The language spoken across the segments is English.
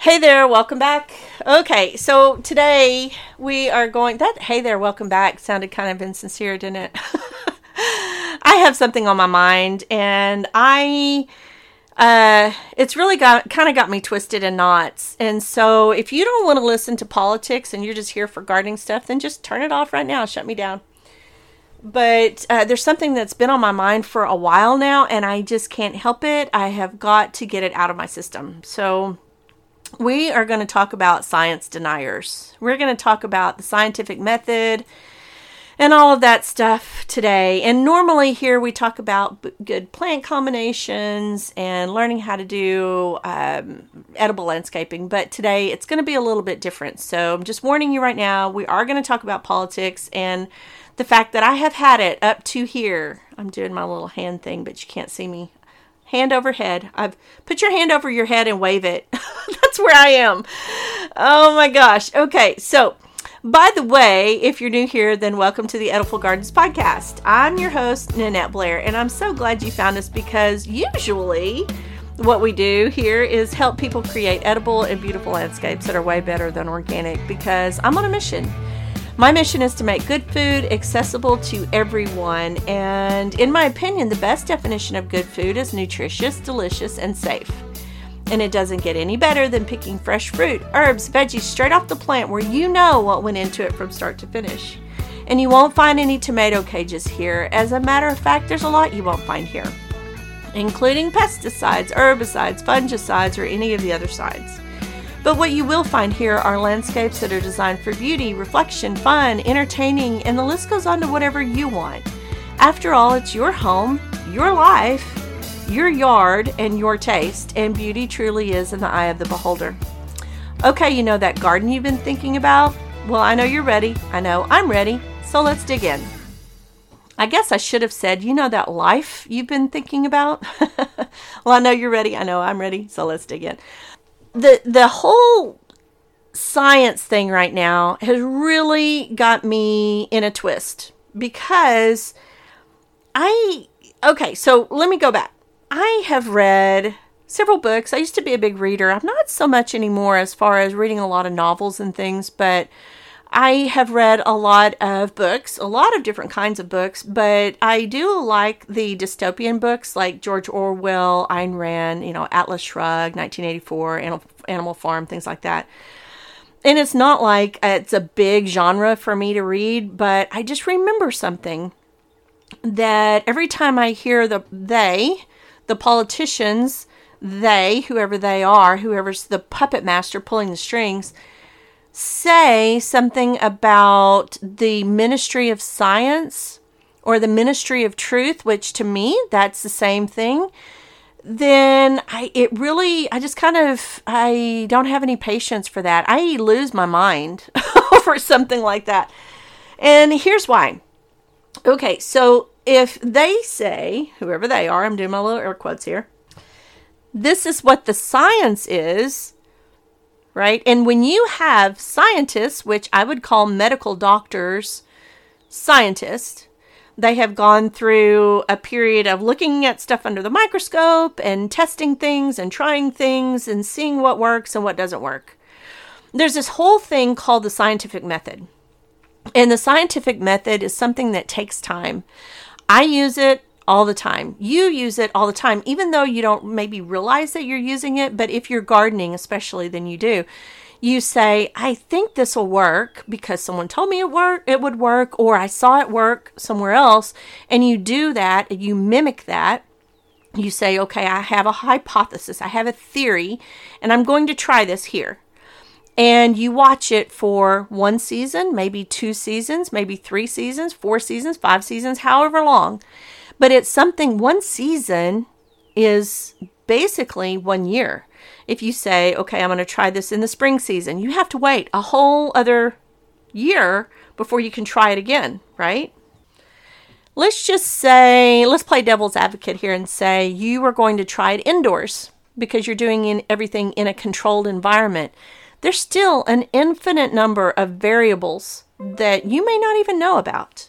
Hey there, welcome back. Okay, so today we are going. That hey there, welcome back sounded kind of insincere, didn't it? I have something on my mind, and I. Uh, it's really got kind of got me twisted in knots. And so, if you don't want to listen to politics and you're just here for gardening stuff, then just turn it off right now. Shut me down. But uh, there's something that's been on my mind for a while now, and I just can't help it. I have got to get it out of my system. So, we are going to talk about science deniers. We're going to talk about the scientific method and all of that stuff today. And normally, here we talk about good plant combinations and learning how to do um, edible landscaping. But today, it's going to be a little bit different. So, I'm just warning you right now, we are going to talk about politics and the fact that I have had it up to here. I'm doing my little hand thing, but you can't see me hand over head. I've put your hand over your head and wave it. That's where I am. Oh my gosh. Okay, so by the way, if you're new here, then welcome to the Edible Gardens podcast. I'm your host, Nanette Blair, and I'm so glad you found us because usually what we do here is help people create edible and beautiful landscapes that are way better than organic because I'm on a mission. My mission is to make good food accessible to everyone, and in my opinion, the best definition of good food is nutritious, delicious, and safe. And it doesn't get any better than picking fresh fruit, herbs, veggies straight off the plant where you know what went into it from start to finish. And you won't find any tomato cages here. As a matter of fact, there's a lot you won't find here, including pesticides, herbicides, fungicides, or any of the other sides. But what you will find here are landscapes that are designed for beauty, reflection, fun, entertaining, and the list goes on to whatever you want. After all, it's your home, your life, your yard, and your taste, and beauty truly is in the eye of the beholder. Okay, you know that garden you've been thinking about? Well, I know you're ready. I know I'm ready. So let's dig in. I guess I should have said, you know that life you've been thinking about? well, I know you're ready. I know I'm ready. So let's dig in the the whole science thing right now has really got me in a twist because I okay, so let me go back. I have read several books. I used to be a big reader. I'm not so much anymore as far as reading a lot of novels and things, but I have read a lot of books, a lot of different kinds of books, but I do like the dystopian books like George Orwell, Ayn Rand, you know, Atlas Shrugged, 1984, Animal, Animal Farm, things like that. And it's not like it's a big genre for me to read, but I just remember something that every time I hear the they, the politicians, they, whoever they are, whoever's the puppet master pulling the strings, say something about the ministry of science or the ministry of truth, which to me that's the same thing, then I it really I just kind of I don't have any patience for that. I lose my mind over something like that. And here's why. Okay, so if they say, whoever they are, I'm doing my little air quotes here, this is what the science is, right? And when you have scientists, which I would call medical doctors scientists, they have gone through a period of looking at stuff under the microscope and testing things and trying things and seeing what works and what doesn't work. There's this whole thing called the scientific method. And the scientific method is something that takes time. I use it all the time. You use it all the time, even though you don't maybe realize that you're using it. But if you're gardening, especially, then you do. You say, I think this will work because someone told me it work it would work, or I saw it work somewhere else, and you do that, you mimic that. You say, okay, I have a hypothesis, I have a theory, and I'm going to try this here and you watch it for one season, maybe two seasons, maybe three seasons, four seasons, five seasons, however long. But it's something, one season is basically one year. If you say, okay, I'm going to try this in the spring season, you have to wait a whole other year before you can try it again, right? Let's just say, let's play devil's advocate here and say you are going to try it indoors because you're doing in everything in a controlled environment. There's still an infinite number of variables that you may not even know about.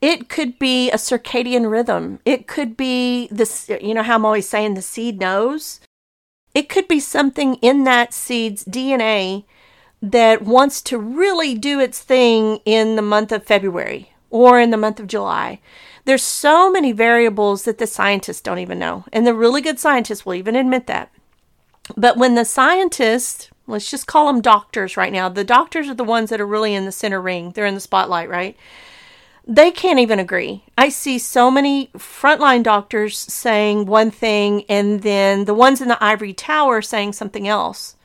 It could be a circadian rhythm. It could be this, you know, how I'm always saying the seed knows. It could be something in that seed's DNA that wants to really do its thing in the month of February or in the month of July. There's so many variables that the scientists don't even know. And the really good scientists will even admit that. But when the scientists, let's just call them doctors right now, the doctors are the ones that are really in the center ring, they're in the spotlight, right? They can't even agree. I see so many frontline doctors saying one thing and then the ones in the ivory tower saying something else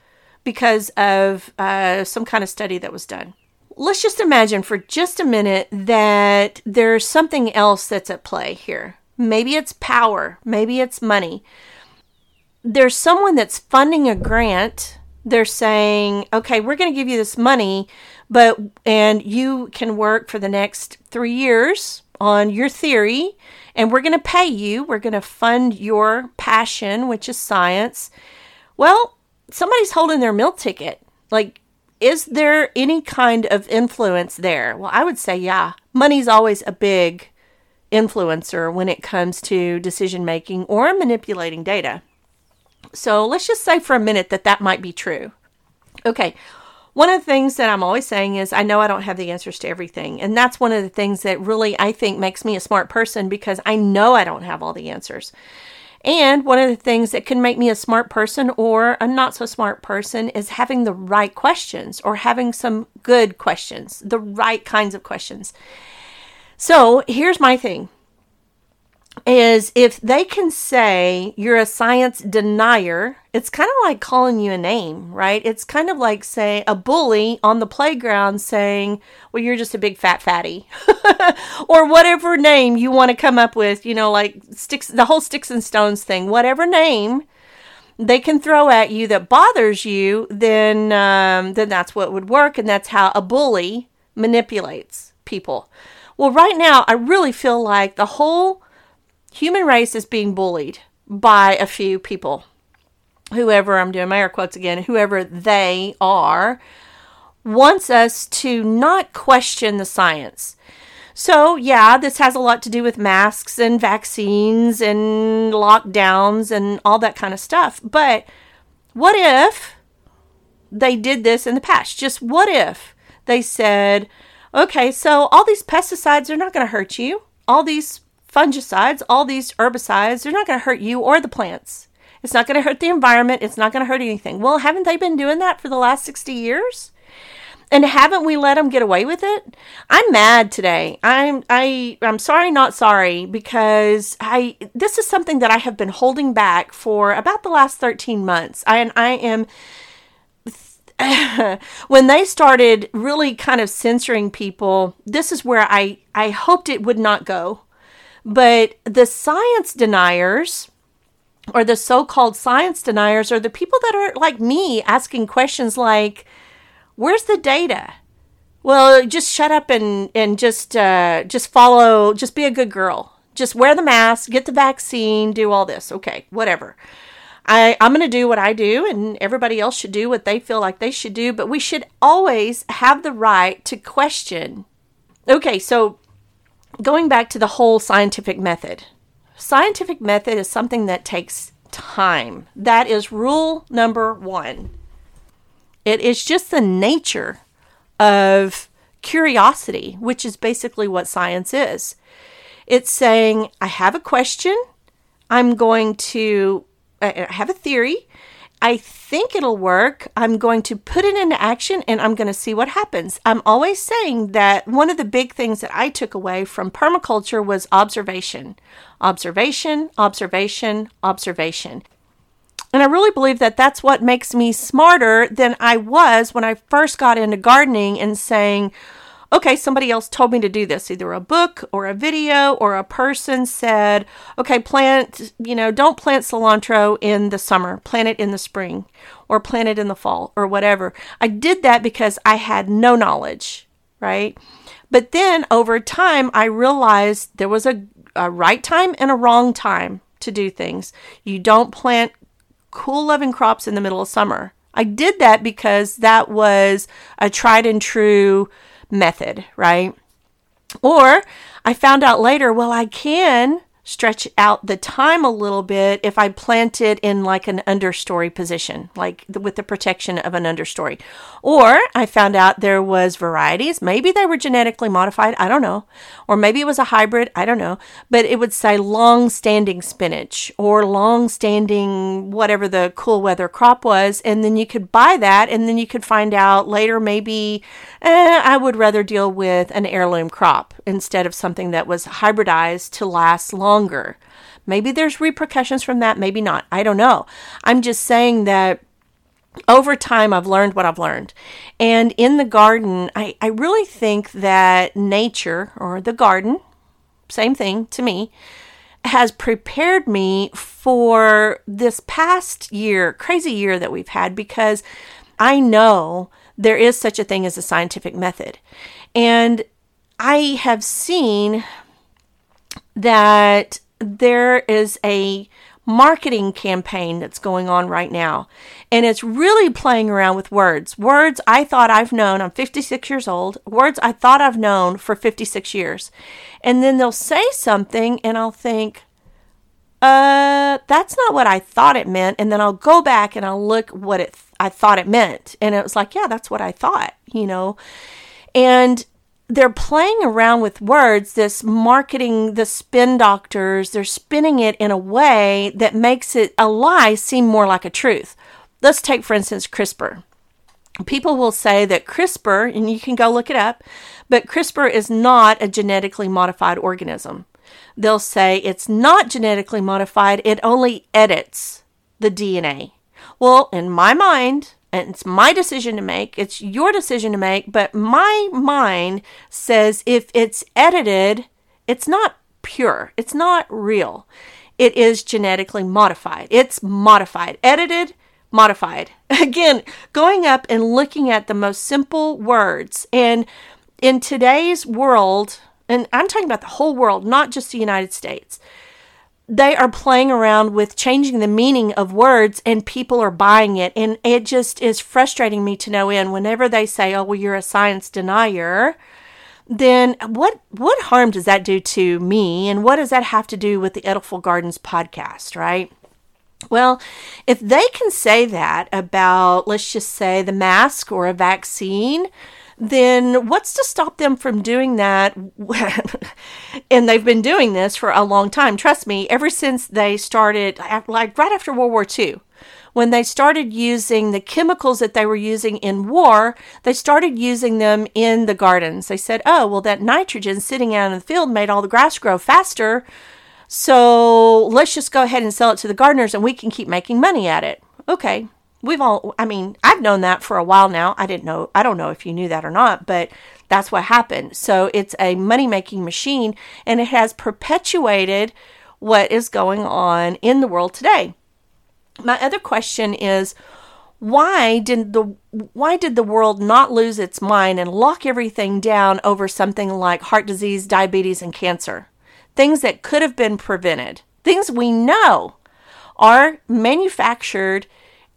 because of uh, some kind of study that was done. Let's just imagine for just a minute that there's something else that's at play here. Maybe it's power, maybe it's money there's someone that's funding a grant. They're saying, okay, we're going to give you this money, but, and you can work for the next three years on your theory, and we're going to pay you. We're going to fund your passion, which is science. Well, somebody's holding their meal ticket. Like, is there any kind of influence there? Well, I would say, yeah. Money's always a big influencer when it comes to decision making or manipulating data. So let's just say for a minute that that might be true. Okay. One of the things that I'm always saying is I know I don't have the answers to everything. And that's one of the things that really I think makes me a smart person because I know I don't have all the answers. And one of the things that can make me a smart person or a not so smart person is having the right questions or having some good questions, the right kinds of questions. So here's my thing is if they can say you're a science denier, it's kind of like calling you a name, right? It's kind of like say a bully on the playground saying, "Well, you're just a big fat fatty," or whatever name you want to come up with. You know, like sticks, the whole sticks and stones thing. Whatever name they can throw at you that bothers you, then um, then that's what would work, and that's how a bully manipulates people. Well, right now, I really feel like the whole human race is being bullied by a few people. Whoever, I'm doing my air quotes again, whoever they are, wants us to not question the science. So, yeah, this has a lot to do with masks and vaccines and lockdowns and all that kind of stuff. But what if they did this in the past? Just what if they said, okay, so all these pesticides are not going to hurt you. All these fungicides, all these herbicides, they're not going to hurt you or the plants. It's not going to hurt the environment. It's not going to hurt anything. Well, haven't they been doing that for the last 60 years? And haven't we let them get away with it? I'm mad today. I'm I I'm sorry not sorry because I this is something that I have been holding back for about the last 13 months. I and I am when they started really kind of censoring people, this is where I I hoped it would not go but the science deniers, or the so called science deniers, are the people that are like me asking questions like, Where's the data? Well, just shut up and, and just uh, just follow, just be a good girl. Just wear the mask, get the vaccine, do all this. Okay, whatever. I, I'm going to do what I do, and everybody else should do what they feel like they should do, but we should always have the right to question. Okay, so going back to the whole scientific method, scientific method is something that takes time. That is rule number one. It is just the nature of curiosity, which is basically what science is. It's saying, I have a question, I'm going to I have a theory, I think it'll work. I'm going to put it into action and I'm going to see what happens. I'm always saying that one of the big things that I took away from permaculture was observation. Observation, observation, observation. And I really believe that that's what makes me smarter than I was when I first got into gardening and saying, okay, somebody else told me to do this, either a book or a video or a person said, okay, plant, you know, don't plant cilantro in the summer, plant it in the spring or plant it in the fall or whatever. I did that because I had no knowledge, right? But then over time, I realized there was a, a right time and a wrong time to do things. You don't plant cool loving crops in the middle of summer. I did that because that was a tried and true method, right? Or I found out later, well, I can stretch out the time a little bit if I plant it in like an understory position, like with the protection of an understory. Or I found out there was varieties. Maybe they were genetically modified. I don't know. Or maybe it was a hybrid. I don't know. But it would say long standing spinach or long standing whatever the cool weather crop was. And then you could buy that and then you could find out later maybe eh, I would rather deal with an heirloom crop instead of something that was hybridized to last longer. Maybe there's repercussions from that, maybe not. I don't know. I'm just saying that over time I've learned what I've learned. And in the garden, I, I really think that nature or the garden, same thing to me, has prepared me for this past year, crazy year that we've had, because I know there is such a thing as a scientific method. And I have seen that there is a marketing campaign that's going on right now. And it's really playing around with words. Words I thought I've known, I'm 56 years old, words I thought I've known for 56 years. And then they'll say something and I'll think, uh, that's not what I thought it meant. And then I'll go back and I'll look what it I thought it meant. And it was like, yeah, that's what I thought, you know. And they're playing around with words, this marketing, the spin doctors, they're spinning it in a way that makes it a lie seem more like a truth. Let's take, for instance, CRISPR. People will say that CRISPR, and you can go look it up, but CRISPR is not a genetically modified organism. They'll say it's not genetically modified, it only edits the DNA. Well, in my mind, and it's my decision to make. It's your decision to make, but my mind says if it's edited, it's not pure. It's not real. It is genetically modified. It's modified, edited, modified. Again, going up and looking at the most simple words. And in today's world, and I'm talking about the whole world, not just the United States, they are playing around with changing the meaning of words and people are buying it. And it just is frustrating me to no end whenever they say, oh, well, you're a science denier. Then what what harm does that do to me? And what does that have to do with the Edible Gardens podcast, right? Well, if they can say that about, let's just say, the mask or a vaccine, then what's to stop them from doing that? and they've been doing this for a long time. Trust me, ever since they started, like right after World War II, when they started using the chemicals that they were using in war, they started using them in the gardens. They said, oh, well, that nitrogen sitting out in the field made all the grass grow faster. So let's just go ahead and sell it to the gardeners and we can keep making money at it. Okay, we've all i mean i've known that for a while now. I didn't know i don't know if you knew that or not but that's what happened. So it's a money making machine and it has perpetuated what is going on in the world today. My other question is why did the why did the world not lose its mind and lock everything down over something like heart disease diabetes and cancer? Things that could have been prevented. Things we know are manufactured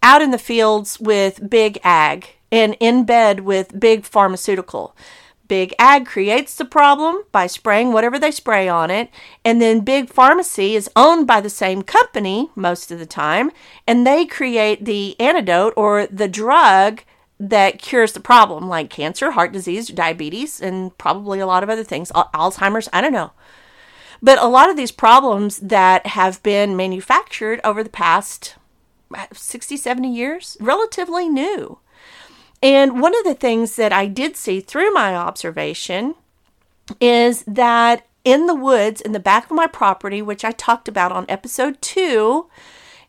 out in the fields with big ag and in bed with big pharmaceutical. Big ag creates the problem by spraying whatever they spray on it, and then big pharmacy is owned by the same company most of the time, and they create the antidote or the drug that cures the problem, like cancer, heart disease, diabetes, and probably a lot of other things, Alzheimer's, I don't know. But a lot of these problems that have been manufactured over the past 60, 70 years, relatively new. And one of the things that I did see through my observation is that in the woods in the back of my property, which I talked about on episode two,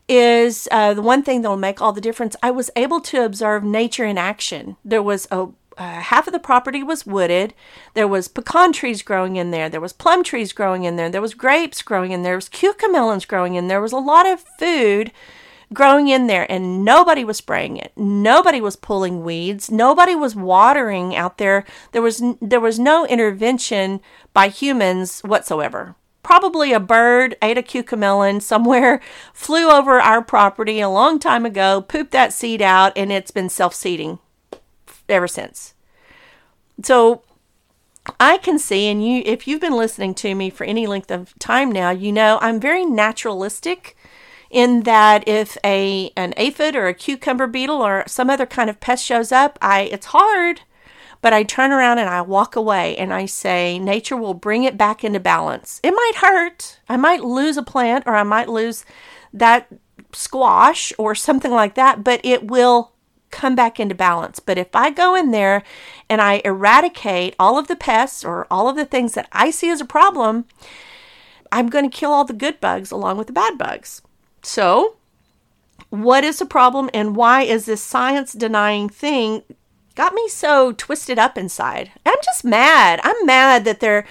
is uh, the one thing that will make all the difference. I was able to observe nature in action. There was a uh, half of the property was wooded. There was pecan trees growing in there. There was plum trees growing in there. There was grapes growing in there. There was cucamelons growing in there. There was a lot of food growing in there and nobody was spraying it. Nobody was pulling weeds. Nobody was watering out there. There was there was no intervention by humans whatsoever. Probably a bird ate a cucamelon somewhere, flew over our property a long time ago, pooped that seed out, and it's been self seeding ever since. So I can see, and you, if you've been listening to me for any length of time now, you know I'm very naturalistic in that if a an aphid or a cucumber beetle or some other kind of pest shows up, I it's hard, but I turn around and I walk away and I say nature will bring it back into balance. It might hurt. I might lose a plant or I might lose that squash or something like that, but it will come back into balance. But if I go in there and I eradicate all of the pests or all of the things that I see as a problem, I'm going to kill all the good bugs along with the bad bugs. So, what is the problem and why is this science denying thing got me so twisted up inside? I'm just mad. I'm mad that they're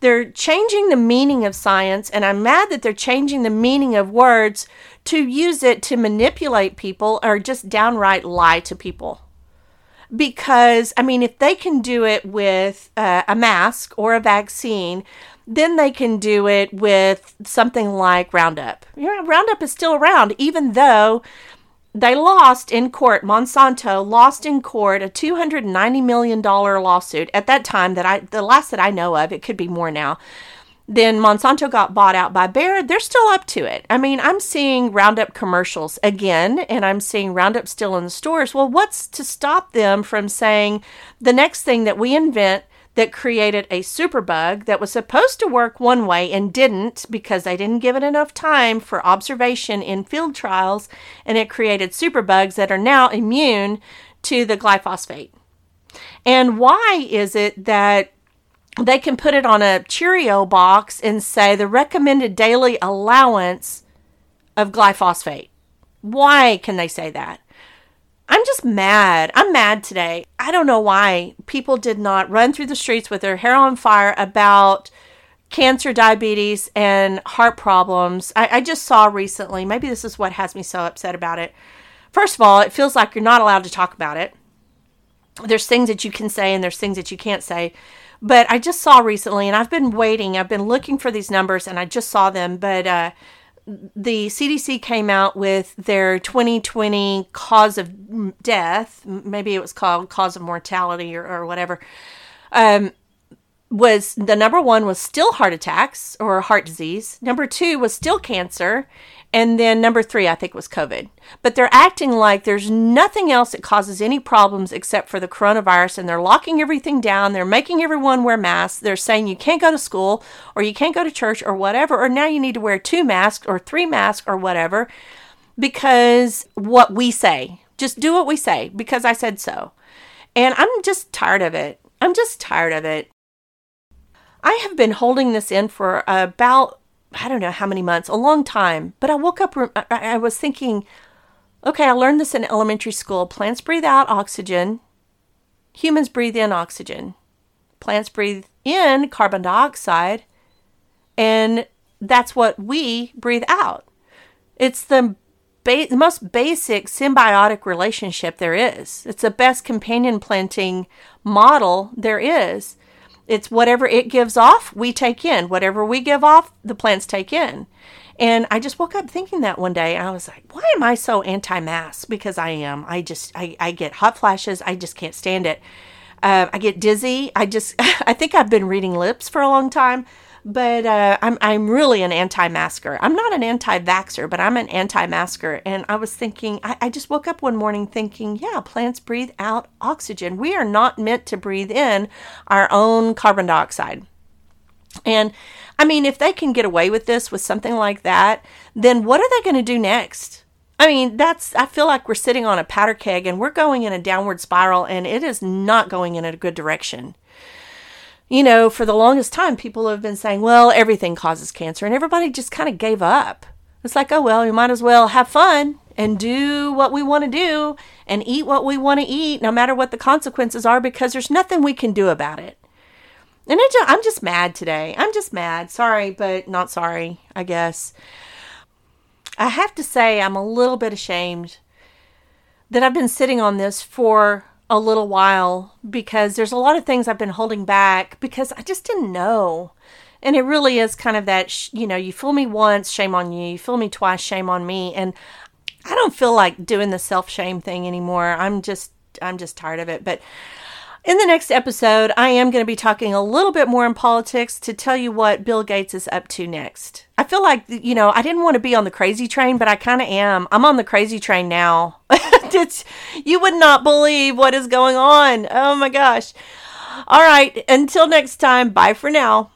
they're changing the meaning of science and I'm mad that they're changing the meaning of words to use it to manipulate people or just downright lie to people. Because, I mean, if they can do it with uh, a mask or a vaccine, then they can do it with something like Roundup. You know, Roundup is still around, even though they lost in court. Monsanto lost in court a $290 million lawsuit at that time that I, the last that I know of, it could be more now, then Monsanto got bought out by Bayer. They're still up to it. I mean, I'm seeing Roundup commercials again, and I'm seeing Roundup still in the stores. Well, what's to stop them from saying the next thing that we invent that created a superbug that was supposed to work one way and didn't because they didn't give it enough time for observation in field trials, and it created superbugs that are now immune to the glyphosate? And why is it that they can put it on a Cheerio box and say the recommended daily allowance of glyphosate. Why can they say that? I'm just mad. I'm mad today. I don't know why people did not run through the streets with their hair on fire about cancer, diabetes, and heart problems. I, I just saw recently, maybe this is what has me so upset about it. First of all, it feels like you're not allowed to talk about it. There's things that you can say and there's things that you can't say. But I just saw recently, and I've been waiting, I've been looking for these numbers, and I just saw them. But uh, the CDC came out with their 2020 cause of death, maybe it was called cause of mortality or, or whatever. Um, was the number one was still heart attacks or heart disease. Number two was still cancer. And then number three, I think, was COVID. But they're acting like there's nothing else that causes any problems except for the coronavirus. And they're locking everything down. They're making everyone wear masks. They're saying you can't go to school or you can't go to church or whatever. Or now you need to wear two masks or three masks or whatever because what we say. Just do what we say because I said so. And I'm just tired of it. I'm just tired of it. I have been holding this in for about I don't know how many months, a long time. But I woke up, I was thinking, okay, I learned this in elementary school. Plants breathe out oxygen, humans breathe in oxygen. Plants breathe in carbon dioxide, and that's what we breathe out. It's the, ba- the most basic symbiotic relationship there is. It's the best companion planting model there is. It's whatever it gives off, we take in. Whatever we give off, the plants take in. And I just woke up thinking that one day. I was like, why am I so anti mask? Because I am. I just, I, I get hot flashes. I just can't stand it. Uh, I get dizzy. I just, I think I've been reading lips for a long time but uh, I'm I'm really an anti-masker. I'm not an anti-vaxer, but I'm an anti-masker. And I was thinking, I, I just woke up one morning thinking, yeah, plants breathe out oxygen. We are not meant to breathe in our own carbon dioxide. And I mean, if they can get away with this with something like that, then what are they going to do next? I mean, that's, I feel like we're sitting on a powder keg and we're going in a downward spiral and it is not going in a good direction you know, for the longest time, people have been saying, well, everything causes cancer, and everybody just kind of gave up. It's like, oh, well, we might as well have fun and do what we want to do and eat what we want to eat, no matter what the consequences are, because there's nothing we can do about it. And just, I'm just mad today. I'm just mad. Sorry, but not sorry, I guess. I have to say, I'm a little bit ashamed that I've been sitting on this for a little while because there's a lot of things I've been holding back because I just didn't know. And it really is kind of that, sh- you know, you fool me once, shame on you. You fool me twice, shame on me. And I don't feel like doing the self shame thing anymore. I'm just, I'm just tired of it. But In the next episode, I am going to be talking a little bit more in politics to tell you what Bill Gates is up to next. I feel like, you know, I didn't want to be on the crazy train, but I kind of am. I'm on the crazy train now. it's, you would not believe what is going on. Oh my gosh. All right. Until next time, bye for now.